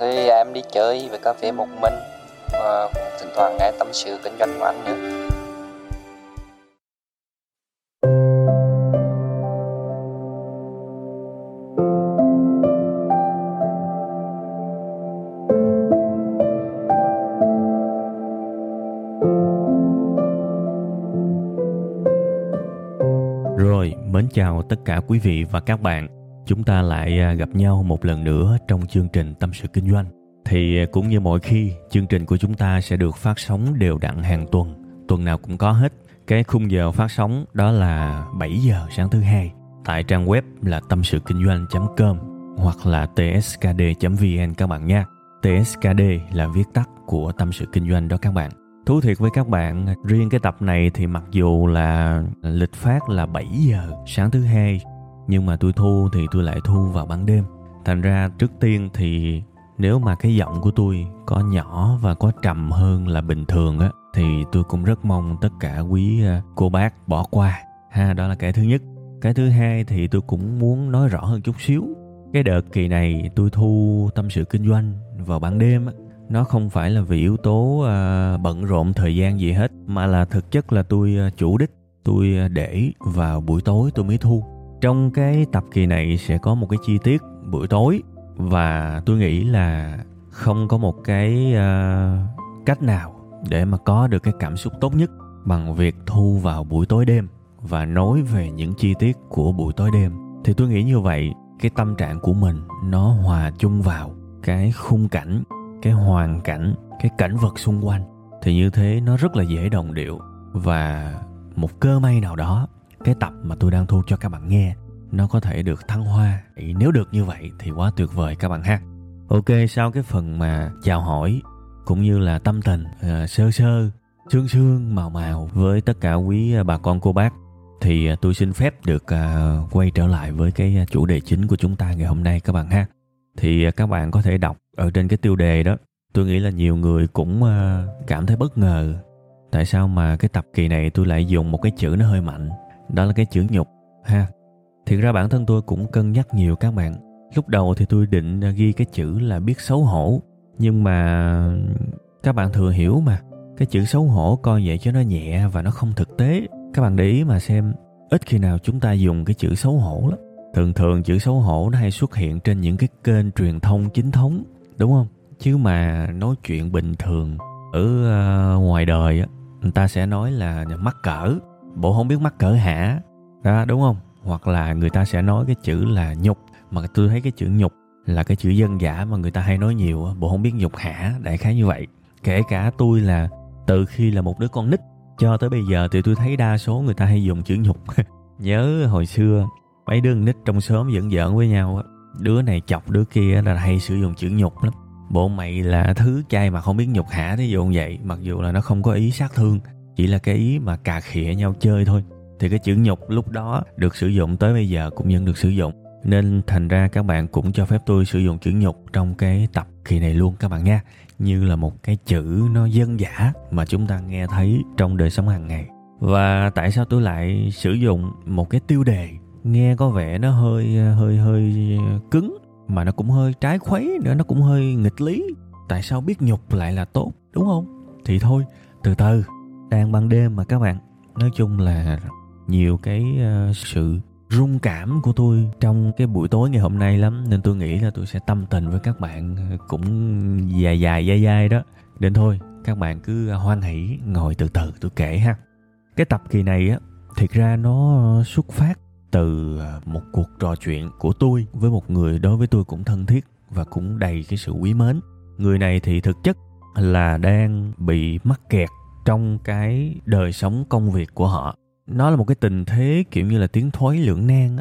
Thì à, em đi chơi về cà phê một mình và thỉnh thoảng nghe tâm sự kinh doanh của anh nữa. Rồi, mến chào tất cả quý vị và các bạn. Chúng ta lại à, gặp nhau một lần nữa trong chương trình Tâm sự Kinh doanh. Thì à, cũng như mọi khi, chương trình của chúng ta sẽ được phát sóng đều đặn hàng tuần. Tuần nào cũng có hết. Cái khung giờ phát sóng đó là 7 giờ sáng thứ hai tại trang web là tâm sự kinh doanh.com hoặc là tskd.vn các bạn nha. TSKD là viết tắt của tâm sự kinh doanh đó các bạn. Thú thiệt với các bạn, riêng cái tập này thì mặc dù là lịch phát là 7 giờ sáng thứ hai, nhưng mà tôi thu thì tôi lại thu vào ban đêm. Thành ra trước tiên thì nếu mà cái giọng của tôi có nhỏ và có trầm hơn là bình thường á thì tôi cũng rất mong tất cả quý à, cô bác bỏ qua. Ha, đó là cái thứ nhất. Cái thứ hai thì tôi cũng muốn nói rõ hơn chút xíu. Cái đợt kỳ này tôi thu tâm sự kinh doanh vào ban đêm á nó không phải là vì yếu tố à, bận rộn thời gian gì hết mà là thực chất là tôi à, chủ đích tôi à, để vào buổi tối tôi mới thu trong cái tập kỳ này sẽ có một cái chi tiết buổi tối và tôi nghĩ là không có một cái uh, cách nào để mà có được cái cảm xúc tốt nhất bằng việc thu vào buổi tối đêm và nói về những chi tiết của buổi tối đêm. Thì tôi nghĩ như vậy cái tâm trạng của mình nó hòa chung vào cái khung cảnh cái hoàn cảnh cái cảnh vật xung quanh. Thì như thế nó rất là dễ đồng điệu và một cơ may nào đó cái tập mà tôi đang thu cho các bạn nghe nó có thể được thăng hoa. Thì nếu được như vậy thì quá tuyệt vời các bạn ha. Ok sau cái phần mà chào hỏi cũng như là tâm tình à, sơ sơ sương sương màu màu với tất cả quý ờ, bà con cô bác thì ờ, tôi xin phép được à, quay trở lại với cái chủ đề chính của chúng ta ngày hôm nay các bạn ha. Thì các bạn có thể đọc ở trên cái tiêu đề đó tôi nghĩ là nhiều người cũng cảm thấy bất ngờ tại sao mà cái tập kỳ này tôi lại dùng một cái chữ nó hơi mạnh đó là cái chữ nhục ha. Thiệt ra bản thân tôi cũng cân nhắc nhiều các bạn. Lúc đầu thì tôi định à, ghi cái chữ là biết xấu hổ. Nhưng mà các bạn thừa hiểu mà cái chữ xấu hổ coi vậy cho nó nhẹ và nó không thực tế. Các bạn để ý mà xem ít khi nào chúng ta dùng cái chữ xấu hổ lắm. Thường thường chữ xấu hổ nó hay xuất hiện trên những cái kênh truyền thông chính thống đúng không? Chứ mà nói chuyện bình thường ở uh, ngoài đời á người ta sẽ nói là mắc cỡ bộ không biết mắc cỡ hả? Đó, đúng không? Hoặc là người ta sẽ nói cái chữ là nhục, mà tôi thấy cái chữ nhục là cái chữ dân giả mà người ta hay nói nhiều bộ không biết nhục hả? Đại khái như vậy. Kể cả tôi là từ khi là một đứa con nít cho tới bây giờ thì tôi thấy đa số người ta hay dùng chữ nhục. Nhớ hồi xưa, mấy đứa nít trong xóm giận giỡn với nhau đứa này chọc đứa kia là hay sử dụng chữ nhục lắm. Bộ mày là thứ chay mà không biết nhục hả, thí dụ vậy. Mặc dù là nó không có ý sát thương chỉ là cái ý mà cà khịa nhau chơi thôi. Thì cái chữ nhục lúc đó được sử dụng tới bây giờ cũng vẫn được sử dụng. Nên thành ra các bạn cũng cho phép tôi sử dụng chữ nhục trong cái tập kỳ này luôn các bạn nha. Như là một cái chữ nó dân giả mà chúng ta nghe thấy trong đời sống hàng ngày. Và tại sao tôi lại sử dụng một cái tiêu đề nghe có vẻ nó hơi hơi hơi cứng mà nó cũng hơi trái khuấy nữa, nó cũng hơi nghịch lý. Tại sao biết nhục lại là tốt, đúng không? Thì thôi, từ từ đang ban đêm mà các bạn. Nói chung là nhiều cái uh, sự rung cảm của tôi trong cái buổi tối ngày hôm nay lắm nên tôi nghĩ là tôi sẽ tâm tình với các bạn ờ, cũng dài dài dai dai đó. Đến thôi các bạn cứ ờ, hoan hỷ ngồi từ từ tôi kể ha. Cái tập kỳ này á thiệt ra nó xuất phát từ một cuộc trò chuyện của tôi với một người đối với tôi cũng thân thiết và cũng đầy cái sự quý mến. Người này thì thực chất là đang bị mắc kẹt trong cái đời sống công việc của họ. Nó là một cái tình thế kiểu như là tiếng thoái lưỡng nan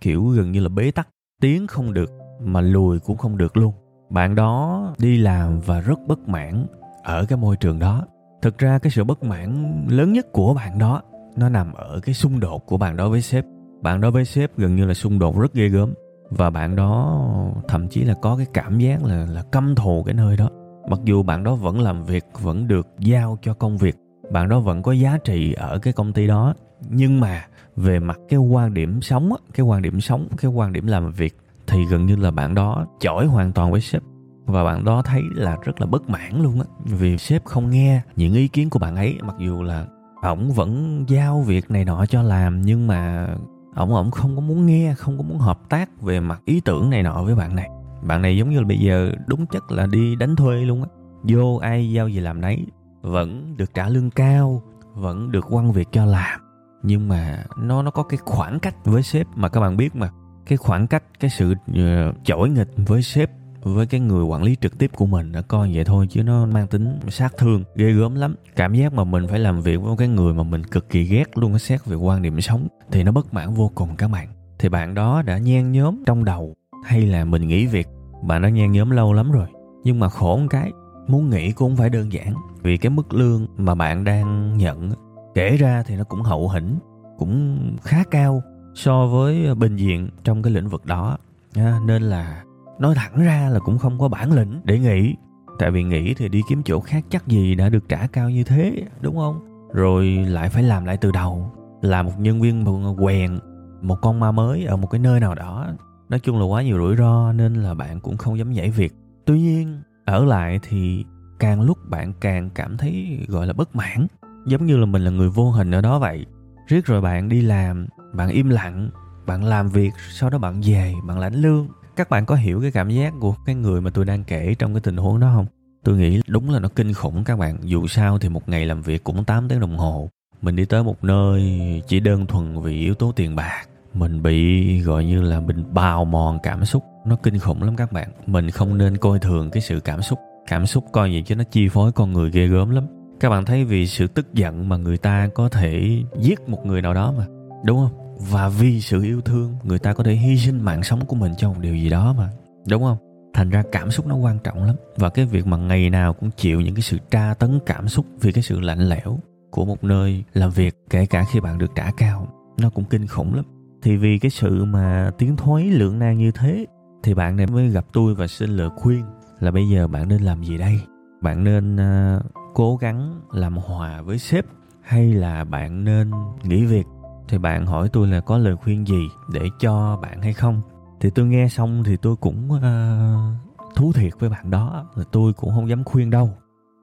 kiểu gần như là bế tắc. Tiếng không được mà lùi cũng không được luôn. Bạn đó đi làm và rất bất mãn ở cái môi trường đó. Thực ra cái sự bất mãn lớn nhất của bạn đó, nó nằm ở cái xung đột của bạn đó với sếp. Bạn đó với sếp gần như là xung đột rất ghê gớm. Và bạn đó thậm chí là có cái cảm giác là là căm thù cái nơi đó mặc dù bạn đó vẫn làm việc, vẫn được giao cho công việc, bạn đó vẫn có giá trị ở cái công ty đó. Nhưng mà về mặt cái quan điểm sống cái quan điểm sống, cái quan điểm làm việc thì gần như là bạn đó chổi hoàn toàn với sếp. Và bạn đó thấy là rất là bất mãn luôn á, vì sếp không nghe những ý kiến của bạn ấy. Mặc dù là ổng vẫn giao việc này nọ cho làm, nhưng mà ổng ổng không có muốn nghe, không có muốn hợp tác về mặt ý tưởng này nọ với bạn này bạn này giống như là bây giờ đúng chất là đi đánh thuê luôn á. Vô ai giao gì làm nấy vẫn được trả lương cao vẫn được quăng việc cho làm. Nhưng mà nó nó có cái khoảng cách với sếp mà các bạn biết mà. Cái khoảng cách cái sự ờ, uh, chổi nghịch với sếp với cái người quản lý trực tiếp của mình nó coi vậy thôi chứ nó mang tính sát thương ghê gớm lắm. Cảm giác mà mình phải làm việc với cái người mà mình cực kỳ ghét luôn xét về quan điểm sống thì nó bất mãn vô cùng các bạn. Thì bạn đó đã nhen nhóm trong đầu hay là mình nghỉ việc? Bạn đã nhen nhóm lâu lắm rồi nhưng mà khổ một cái muốn nghỉ cũng không phải đơn giản. Vì cái mức lương mà bạn đang nhận kể ra thì nó cũng hậu hĩnh cũng khá cao so với bình diện trong cái lĩnh vực đó. À, nên là nói thẳng ra là cũng không có bản lĩnh để nghỉ. Tại vì nghỉ thì đi kiếm chỗ khác chắc gì đã được trả cao như thế đúng không? Rồi lại phải làm lại từ đầu là một nhân viên quèn một con ma mới ở một cái nơi nào đó nói chung là quá nhiều rủi ro nên là bạn cũng không dám nhảy việc. Tuy nhiên, ở lại thì càng lúc bạn càng cảm thấy, gọi là, bất mãn. Giống như là mình là người vô hình ở đó vậy. Riết rồi bạn đi làm, bạn im lặng, bạn làm việc, sau đó bạn về, bạn lãnh lương. Các bạn có hiểu cái cảm giác của cái người mà tôi đang kể trong cái tình huống đó không? Tôi nghĩ đúng là nó kinh khủng các bạn. Dù sao thì một ngày làm việc cũng 8 tiếng đồng hồ. Mình đi tới một nơi chỉ đơn thuần vì yếu tố tiền bạc mình bị, gọi như là, mình bào mòn cảm xúc. Nó kinh khủng lắm các bạn. Mình không nên coi thường cái sự cảm xúc. Cảm xúc coi gì chứ nó chi phối con người ghê gớm lắm. Các bạn thấy vì sự tức giận mà người ta có thể giết một người nào đó mà, đúng không? Và vì sự yêu thương, người ta có thể hy sinh mạng sống của mình cho một điều gì đó mà, đúng không? Thành ra cảm xúc nó quan trọng lắm. Và cái việc mà ngày nào cũng chịu những cái sự tra tấn cảm xúc vì cái sự lạnh lẽo của một nơi làm việc, kể cả khi bạn được trả cao, nó cũng kinh khủng lắm thì vì cái sự mà tiến thoái lượng nan như thế thì bạn này mới gặp tôi và xin lời khuyên là bây giờ bạn nên làm gì đây? Bạn nên uh, cố gắng làm hòa với sếp hay là bạn nên nghỉ việc? Thì bạn hỏi tôi là có lời khuyên gì để cho bạn hay không? Thì tôi nghe xong thì tôi cũng uh, thú thiệt với bạn đó là tôi cũng không dám khuyên đâu.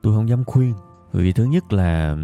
Tôi không dám khuyên. Vì thứ nhất là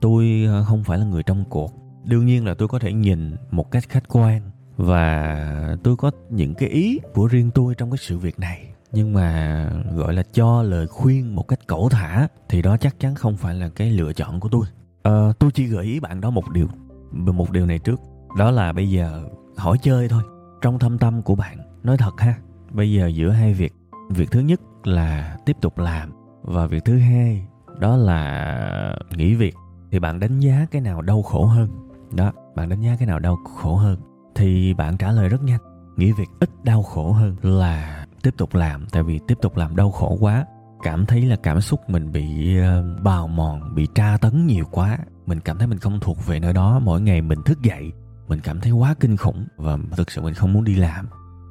tôi à, không phải là người trong cuộc đương nhiên là tôi có thể nhìn một cách khách quan và tôi có những cái ý của riêng tôi trong cái sự việc này. Nhưng mà gọi là cho lời khuyên một cách cẩu thả thì đó chắc chắn không phải là cái lựa chọn của tôi. À, tôi chỉ gợi ý bạn đó một điều một điều này trước. Đó là bây giờ hỏi chơi thôi trong thâm tâm của bạn. Nói thật ha bây giờ giữa hai việc việc thứ nhất là tiếp tục làm và việc thứ hai đó là nghỉ việc thì bạn đánh giá cái nào đau khổ hơn? Đó, bạn đánh giá cái nào đau khổ hơn? Thì bạn trả lời rất nhanh. Nghĩ việc ít đau khổ hơn là tiếp tục làm, tại vì tiếp tục làm đau khổ quá. Cảm thấy là cảm xúc mình bị ờ, bào mòn, bị tra tấn nhiều quá. Mình cảm thấy mình không thuộc về nơi đó. Mỗi ngày mình thức dậy, mình cảm thấy quá kinh khủng và thực sự mình không muốn đi làm.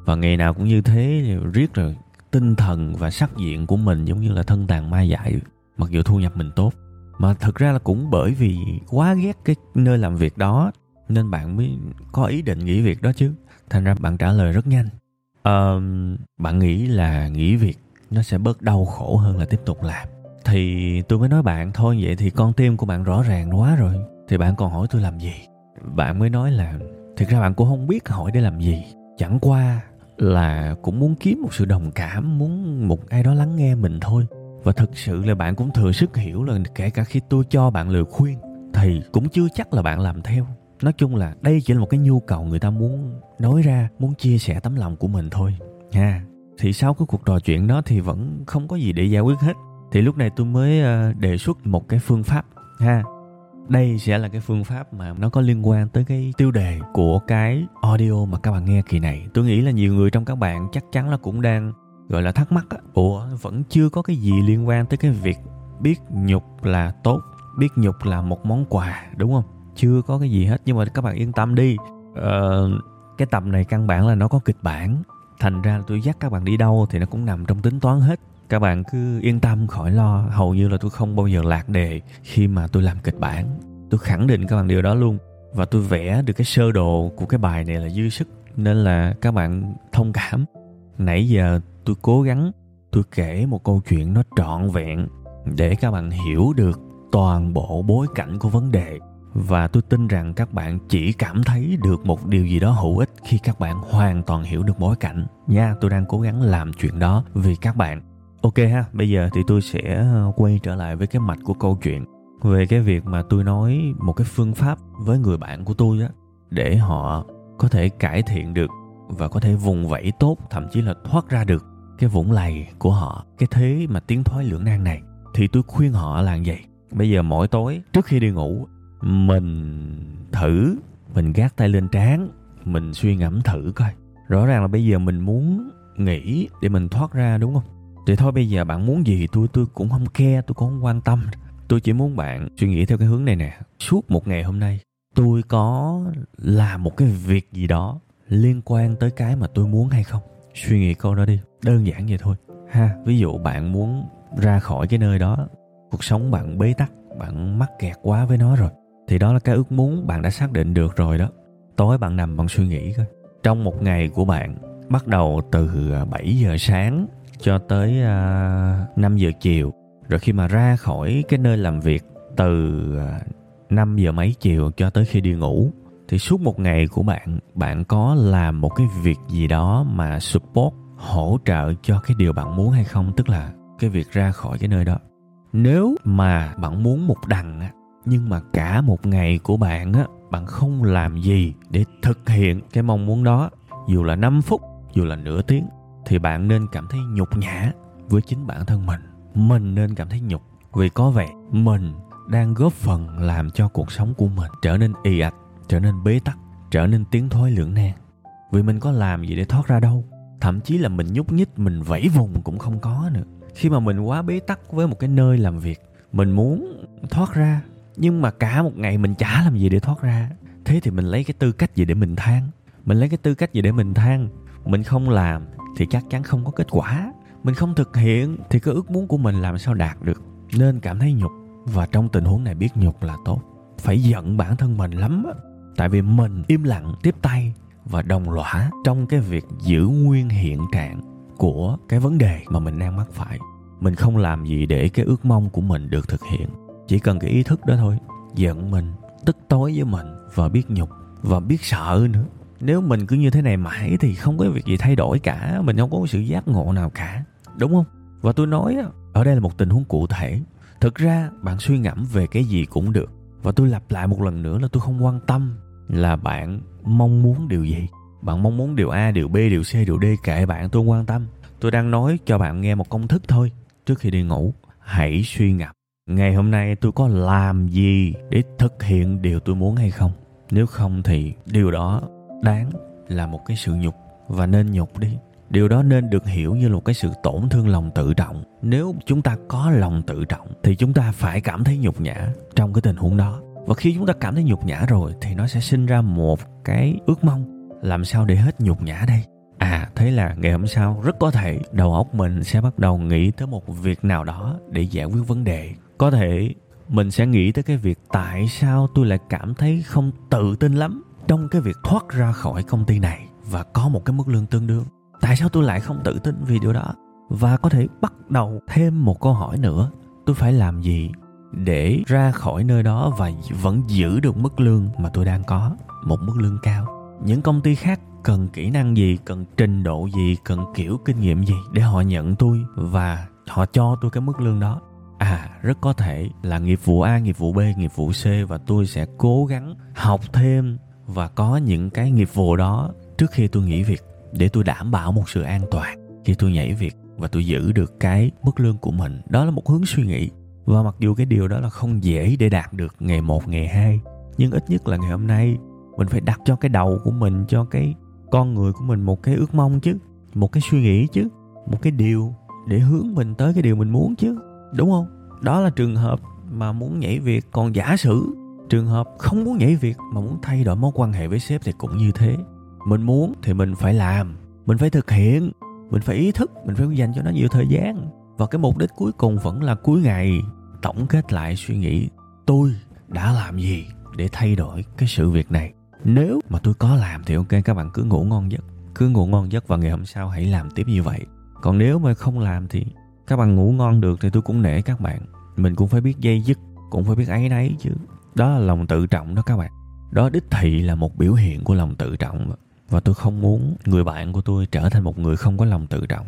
Và ngày nào cũng như thế riết rồi, tinh thần và sắc diện của mình giống như là thân tàn ma dại. Mặc dù thu nhập mình tốt mà thực ra là cũng bởi vì quá ghét cái nơi làm việc đó nên bạn mới có ý định nghỉ việc đó chứ. Thành ra bạn trả lời rất nhanh. Uh, bạn nghĩ là nghỉ việc nó sẽ bớt đau khổ hơn là tiếp tục làm. Thì tôi mới nói bạn thôi vậy thì con tim của bạn rõ ràng quá rồi. Thì bạn còn hỏi tôi làm gì? Bạn mới nói là thực ra bạn cũng không biết hỏi để làm gì. Chẳng qua là cũng muốn kiếm một sự đồng cảm muốn một ai đó lắng nghe mình thôi và thực sự là bạn cũng thừa sức hiểu là kể cả khi tôi cho bạn lời khuyên, thì cũng chưa chắc là bạn làm theo. Nói chung là đây chỉ là một cái nhu cầu người ta muốn nói ra, muốn chia sẻ tấm lòng của mình thôi. Ha. Thì sau cái cuộc trò chuyện đó thì vẫn không có gì để giải quyết hết. Thì lúc này tôi mới ờ, đề xuất một cái phương pháp. Ha. Đây sẽ là cái phương pháp mà nó có liên quan tới cái tiêu đề của cái audio mà các bạn nghe kỳ này. Tôi nghĩ là nhiều người trong các bạn chắc chắn là cũng đang gọi là thắc mắc á. Ủa vẫn chưa có cái gì liên quan tới cái việc biết nhục là tốt biết nhục là một món quà đúng không? Chưa có cái gì hết nhưng mà các bạn yên tâm đi. Ờ, cái tập này căn bản là nó có kịch bản. Thành ra tôi dắt các bạn đi đâu thì nó cũng nằm trong tính toán hết. Các bạn cứ yên tâm khỏi lo. Hầu như là tôi không bao giờ lạc đề khi mà tôi làm kịch bản. Tôi khẳng định các bạn điều đó luôn. Và tôi vẽ được cái sơ đồ của cái bài này là dư sức. Nên là các bạn thông cảm. Nãy giờ tôi cố gắng, tôi kể một câu chuyện nó trọn vẹn để các bạn hiểu được toàn bộ bối cảnh của vấn đề. Và tôi tin rằng các bạn chỉ cảm thấy được một điều gì đó hữu ích khi các bạn hoàn toàn hiểu được bối cảnh. Nha, tôi đang cố gắng làm chuyện đó vì các bạn. Ok ha, bây giờ thì tôi sẽ ờ, quay trở lại với cái mạch của câu chuyện. Về cái việc mà tôi nói một cái phương pháp với người bạn của tôi á, để họ có thể cải thiện được và có thể vùng vẫy tốt, thậm chí là thoát ra được cái vũng lầy của họ, cái thế mà tiến thoái lưỡng nan này, thì tôi khuyên họ là vậy. Bây giờ mỗi tối, trước khi đi ngủ, mình thử, mình gác tay lên trán, mình suy ngẫm thử coi. Rõ ràng là bây giờ mình muốn nghĩ để mình thoát ra, đúng không? Thì thôi, bây giờ bạn muốn gì tôi tôi cũng không care, tôi cũng không quan tâm. Tôi chỉ muốn bạn suy nghĩ theo cái hướng này nè. Suốt một ngày hôm nay, tôi có làm một cái việc gì đó liên quan tới cái mà tôi muốn hay không? Suy nghĩ câu đó đi đơn giản vậy thôi. Ha. Ví dụ bạn muốn ra khỏi cái nơi đó cuộc sống bạn bế tắc bạn mắc kẹt quá với nó rồi thì đó là cái ước muốn bạn đã xác định được rồi đó. Tối bạn nằm bạn suy nghĩ coi. Trong một ngày của bạn bắt đầu từ 7 à, giờ sáng cho tới uh, à, 5 giờ chiều rồi khi mà ra khỏi cái nơi làm việc từ uh, à, 5 giờ mấy chiều cho tới khi đi ngủ thì suốt một ngày của bạn bạn có làm một cái việc gì đó mà support, hỗ trợ cho cái điều bạn muốn hay không? Tức là cái việc ra khỏi cái nơi đó. Nếu mà bạn muốn một đằng nhưng mà cả một ngày của bạn á, bạn không làm gì để thực hiện cái mong muốn đó, dù là 5 phút, dù là nửa tiếng, thì bạn nên cảm thấy nhục nhã với chính bản thân mình. Mình nên cảm thấy nhục vì có vẻ mình đang góp phần làm cho cuộc sống của mình trở nên ì ạch trở nên bế tắc, trở nên tiếng thoái lưỡng nan. Vì mình có làm gì để thoát ra đâu, thậm chí là mình nhúc nhích, mình vẫy vùng cũng không có nữa. Khi mà mình quá bế tắc với một cái nơi làm việc, mình muốn thoát ra, nhưng mà cả một ngày mình chả làm gì để thoát ra, thế thì mình lấy cái tư cách gì để mình than? Mình lấy cái tư cách gì để mình than? Mình không làm thì chắc chắn không có kết quả. Mình không thực hiện thì cái ước muốn của mình làm sao đạt được? Nên cảm thấy nhục. Và trong tình huống này biết nhục là tốt. Phải giận bản thân mình lắm á tại vì mình im lặng, tiếp tay và đồng lõa trong cái việc giữ nguyên hiện trạng của cái vấn đề mà mình đang mắc phải. Mình không làm gì để cái ước mong của mình được thực hiện. Chỉ cần cái ý thức đó thôi, giận mình, tức tối với mình và biết nhục và biết sợ nữa. Nếu mình cứ như thế này mãi thì không có việc gì thay đổi cả, mình không có sự giác ngộ nào cả, đúng không? Và tôi nói ở đây là một tình huống cụ thể. Thực ra bạn suy ngẫm về cái gì cũng được và tôi lặp lại một lần nữa là tôi không quan tâm là bạn mong muốn điều gì? Bạn mong muốn điều a, điều b, điều c, điều d kệ bạn, tôi không quan tâm. Tôi đang nói cho bạn nghe một công thức thôi, trước khi đi ngủ. Hãy suy ngẫm, ngày hôm nay tôi có làm gì để thực hiện điều tôi muốn hay không? Nếu không thì điều đó đáng là một cái sự nhục và nên nhục đi. Điều đó nên được hiểu như là một cái sự tổn thương lòng tự trọng. Nếu chúng ta có lòng tự trọng thì chúng ta phải cảm thấy nhục nhã trong cái tình huống đó và khi chúng ta cảm thấy nhục nhã rồi thì nó sẽ sinh ra một cái ước mong làm sao để hết nhục nhã đây. À thế là ngày hôm sau rất có thể đầu óc mình sẽ bắt đầu nghĩ tới một việc nào đó để giải quyết vấn đề. Có thể mình sẽ nghĩ tới cái việc tại sao tôi lại cảm thấy không tự tin lắm trong cái việc thoát ra khỏi công ty này và có một cái mức lương tương đương. Tại sao tôi lại không tự tin vì điều đó? Và có thể bắt đầu thêm một câu hỏi nữa. Tôi phải làm gì để ra khỏi nơi đó và vẫn giữ được mức lương mà tôi đang có, một mức lương cao. Những công ty khác cần kỹ năng gì, cần trình độ gì, cần kiểu kinh nghiệm gì để họ nhận tôi và họ cho tôi cái mức lương đó? À rất có thể là nghiệp vụ a, nghiệp vụ b, nghiệp vụ c và tôi sẽ cố gắng học thêm và có những cái nghiệp vụ đó trước khi tôi nghỉ việc để tôi đảm bảo một sự an toàn khi tôi nhảy việc và tôi giữ được cái mức lương của mình. Đó là một hướng suy nghĩ và mặc dù cái điều đó là không dễ để đạt được ngày một, ngày hai, nhưng ít nhất là ngày hôm nay mình phải đặt cho cái đầu của mình, cho cái con người của mình một cái ước mong chứ, một cái suy nghĩ chứ, một cái điều để hướng mình tới cái điều mình muốn chứ, đúng không? Đó là trường hợp mà muốn nhảy việc. Còn giả sử trường hợp không muốn nhảy việc mà muốn thay đổi mối quan hệ với sếp thì cũng như thế. Mình muốn thì mình phải làm, mình phải thực hiện, mình phải ý thức, mình phải dành cho nó nhiều thời gian và cái mục đích cuối cùng vẫn là cuối ngày. Tổng kết lại suy nghĩ, tôi đã làm gì để thay đổi cái sự việc này? Nếu mà tôi có làm thì ok, các bạn cứ ngủ ngon giấc. Cứ ngủ ngon giấc và ngày hôm sau hãy làm tiếp như vậy. Còn nếu mà không làm thì các bạn ngủ ngon được thì tôi cũng nể các bạn. Mình cũng phải biết dây dứt, cũng phải biết ấy nấy chứ. Đó là lòng tự trọng đó các bạn. Đó đích thị là một biểu hiện của lòng tự trọng. Và tôi không muốn người bạn của tôi trở thành một người không có lòng tự trọng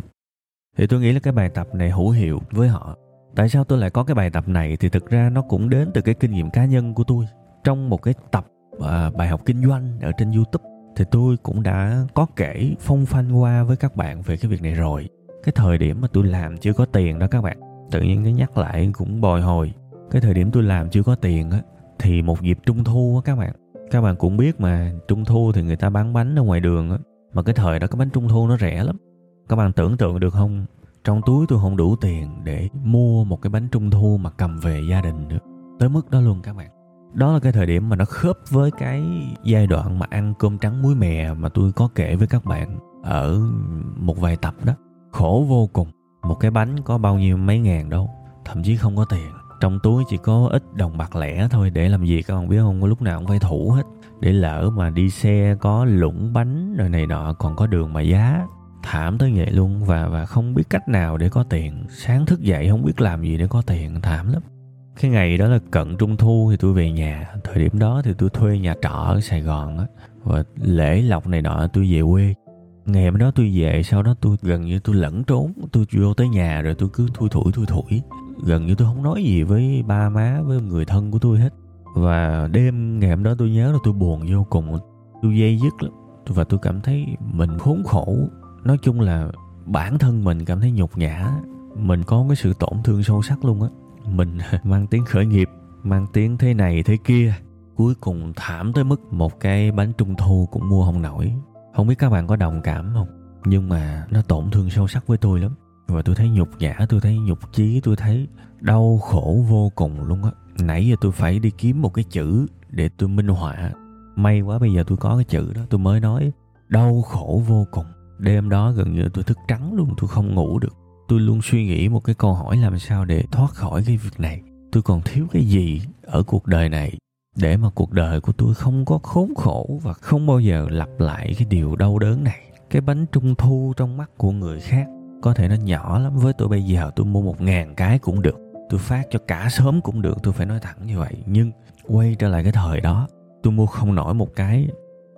thì tôi nghĩ là cái bài tập này hữu hiệu với họ. Tại sao tôi lại có cái bài tập này? Thì thực ra nó cũng đến từ cái kinh nghiệm cá nhân của tôi. Trong một cái tập uh, bài học kinh doanh ở trên youtube thì tôi cũng đã có kể phong phanh qua với các bạn về cái việc này rồi. Cái thời điểm mà tôi làm chưa có tiền đó các bạn. Tự nhiên cái nhắc lại cũng bồi hồi. Cái thời điểm tôi làm chưa có tiền á thì một dịp trung thu á các bạn. Các bạn cũng biết mà trung thu thì người ta bán bánh ở ngoài đường á. Mà cái thời đó cái bánh trung thu nó rẻ lắm các bạn tưởng tượng được không? Trong túi tôi không đủ tiền để mua một cái bánh trung thu mà cầm về gia đình nữa. Tới mức đó luôn các bạn. Đó là cái thời điểm mà nó khớp với cái giai đoạn mà ăn cơm trắng muối mè mà tôi có kể với các bạn ở một vài tập đó. Khổ vô cùng. Một cái bánh có bao nhiêu mấy ngàn đâu, thậm chí không có tiền. Trong túi chỉ có ít đồng bạc lẻ thôi, để làm gì các bạn biết không? Có lúc nào cũng phải thủ hết. Để lỡ mà đi xe có lũng bánh rồi này nọ, còn có đường mà giá thảm tới vậy luôn. Và và không biết cách nào để có tiền. Sáng thức dậy không biết làm gì để có tiền. Thảm lắm. Cái ngày đó là cận trung thu thì tôi về nhà. Thời điểm đó thì tôi thuê nhà trọ ở sài gòn á. Và lễ lọc này nọ tôi về quê. Ngày hôm đó tôi về, sau đó tôi gần như tôi lẫn trốn. Tôi vô tới nhà rồi tôi cứ thui thủi thui thủi. Gần như tôi không nói gì với ba má, với người thân của tôi hết. Và đêm ngày hôm đó tôi nhớ là tôi buồn vô cùng. Tôi dây dứt lắm. Và tôi cảm thấy mình khốn khổ nói chung là bản thân mình cảm thấy nhục nhã. Mình có cái sự tổn thương sâu sắc luôn á. Mình mang tiếng khởi nghiệp, mang tiếng thế này thế kia. Cuối cùng thảm tới mức một cái bánh trung thu cũng mua không nổi. Không biết các bạn có đồng cảm không? Nhưng mà nó tổn thương sâu sắc với tôi lắm. Và tôi thấy nhục nhã, tôi thấy nhục chí, tôi thấy đau khổ vô cùng luôn á. Nãy giờ tôi phải đi kiếm một cái chữ để tôi minh họa. May quá bây giờ tôi có cái chữ đó, tôi mới nói, đau khổ vô cùng đêm đó gần như tôi thức trắng luôn, tôi không ngủ được. Tôi luôn suy nghĩ một cái câu hỏi làm sao để thoát khỏi cái việc này. Tôi còn thiếu cái gì ở cuộc đời này để mà cuộc đời của tôi không có khốn khổ và không bao giờ lặp lại cái điều đau đớn này? Cái bánh trung thu trong mắt của người khác, có thể nó nhỏ lắm. Với tôi bây giờ tôi mua một ngàn cái cũng được. Tôi phát cho cả sớm cũng được, tôi phải nói thẳng như vậy. Nhưng quay trở lại cái thời đó, tôi mua không nổi một cái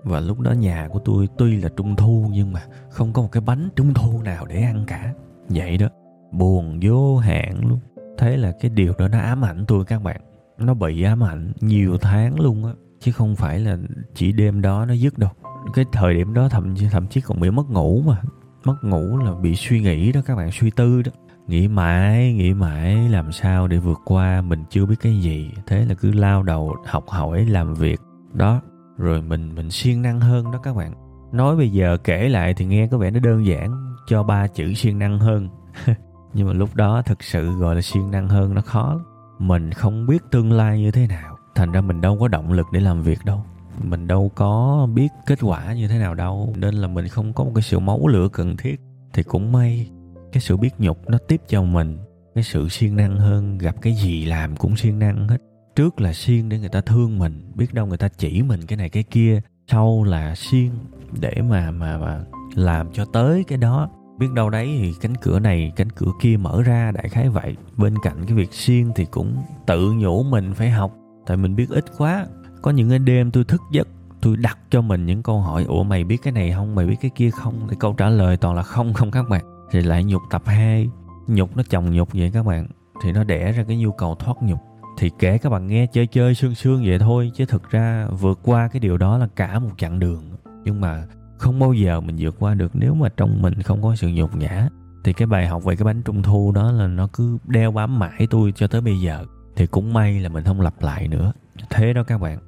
và lúc đó nhà của tôi tuy là trung thu nhưng mà không có một cái bánh trung thu nào để ăn cả. Vậy đó, buồn vô hạn luôn. Thế là cái điều đó nó ám ảnh tôi các bạn. Nó bị ám ảnh nhiều tháng luôn á, chứ không phải là chỉ đêm đó nó dứt đâu. Cái thời điểm đó thậm chí thậm chí còn bị mất ngủ mà. Mất ngủ là bị suy nghĩ đó các bạn, suy tư đó. Nghĩ mãi nghĩ mãi làm sao để vượt qua, mình chưa biết cái gì. Thế là cứ lao đầu học hỏi, làm việc. Đó rồi mình mình siêng năng hơn đó các bạn. Nói bây giờ kể lại thì nghe có vẻ nó đơn giản, cho ba chữ siêng năng hơn. Nhưng mà lúc đó thực sự gọi là siêng năng hơn nó khó lắm. Mình không biết tương lai như thế nào. Thành ra mình đâu có động lực để làm việc đâu. Mình đâu có biết kết quả như thế nào đâu. Nên là mình không có một cái sự máu lửa cần thiết. Thì cũng may, cái sự biết nhục nó tiếp cho mình. Cái sự siêng năng hơn, gặp cái gì làm cũng siêng năng hết trước là siêng để người ta thương mình, biết đâu người ta chỉ mình cái này cái kia, sau là siêng để mà mà mà làm cho tới cái đó. Biết đâu đấy thì cánh cửa này, cánh cửa kia mở ra, đại khái vậy. Bên cạnh cái việc siêng thì cũng tự nhủ mình phải học, tại mình biết ít quá. Có những cái đêm tôi thức giấc, tôi đặt cho mình những câu hỏi, ủa, mày biết cái này không? Mày biết cái kia không? Thì câu trả lời toàn là không không các bạn. Thì lại nhục tập 2 nhục nó chồng nhục vậy các bạn. Thì nó đẻ ra cái nhu cầu thoát nhục thì kể các bạn nghe chơi chơi sương sương vậy thôi, chứ thực ra vượt qua cái điều đó là cả một chặng đường. Nhưng mà không bao giờ mình vượt qua được nếu mà trong mình không có sự nhục nhã. Thì cái bài học về cái bánh trung thu đó là nó cứ đeo bám mãi tôi cho tới bây giờ. Thì cũng may là mình không lặp lại nữa. Thế đó các bạn.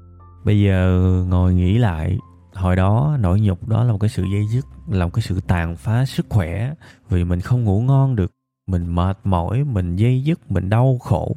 Bây giờ ngồi nghĩ lại, hồi đó nỗi nhục đó là một cái sự dây dứt, là một cái sự tàn phá sức khỏe. Vì mình không ngủ ngon được, mình mệt mỏi, mình dây dứt, mình đau khổ.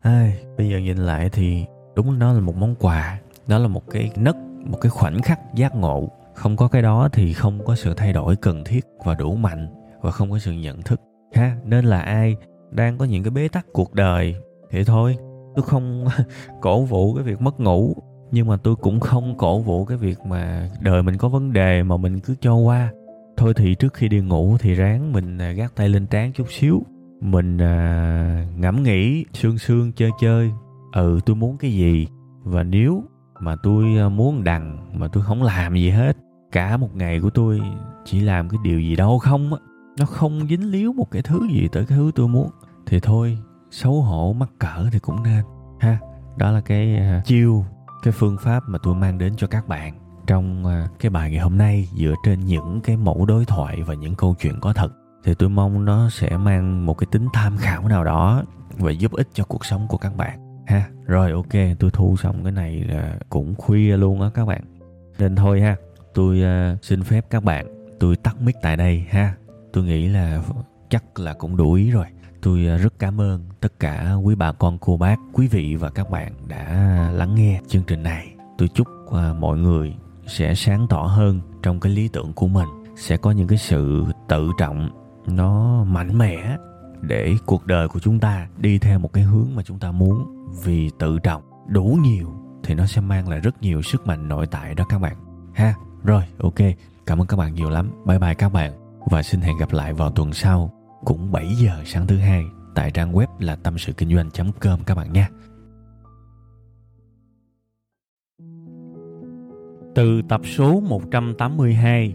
Ai, bây giờ nhìn lại thì đúng nó là một món quà. Đó là một cái nấc một cái khoảnh khắc giác ngộ. Không có cái đó thì không có sự thay đổi cần thiết và đủ mạnh và không có sự nhận thức ha. Nên là ai đang có những cái bế tắc cuộc đời thì thôi. Tôi không cổ vũ cái việc mất ngủ nhưng mà tôi cũng không cổ vũ cái việc mà đời mình có vấn đề mà mình cứ cho qua. Thôi thì trước khi đi ngủ thì ráng mình à, gác tay lên trán chút xíu mình à, ngẫm nghĩ sương sương chơi chơi. Ừ tôi muốn cái gì? Và nếu mà tôi à, muốn đằng mà tôi không làm gì hết cả một ngày của tôi chỉ làm cái điều gì đâu không á. Nó không dính líu một cái thứ gì tới cái thứ tôi muốn. Thì thôi xấu hổ mắc cỡ thì cũng nên. Ha đó là cái uh, chiêu cái phương pháp mà tôi mang đến cho các bạn trong uh, cái bài ngày hôm nay dựa trên những cái mẫu đối thoại và những câu chuyện có thật thì tôi mong nó sẽ mang một cái tính tham khảo nào đó và giúp ích cho cuộc sống của các bạn. Ha rồi ok tôi thu xong cái này là cũng khuya luôn á các bạn. Nên thôi ha tôi uh, xin phép các bạn tôi tắt mic tại đây ha. Tôi nghĩ là chắc là cũng đủ ý rồi. Tôi uh, rất cảm ơn tất cả quý bà con cô bác quý vị và các bạn đã lắng nghe chương trình này. Tôi chúc uh, mọi người sẽ sáng tỏ hơn trong cái lý tưởng của mình sẽ có những cái sự tự trọng nó mạnh mẽ để cuộc đời của chúng ta đi theo một cái hướng mà chúng ta muốn. Vì tự trọng đủ nhiều thì nó sẽ mang lại rất nhiều sức mạnh nội tại đó các bạn. Ha rồi ok cảm ơn các bạn nhiều lắm. Bye bye các bạn và xin hẹn gặp lại vào tuần sau cũng 7 giờ sáng thứ hai tại trang web là tâm sự kinh doanh.com các bạn nhé. Từ tập số 182,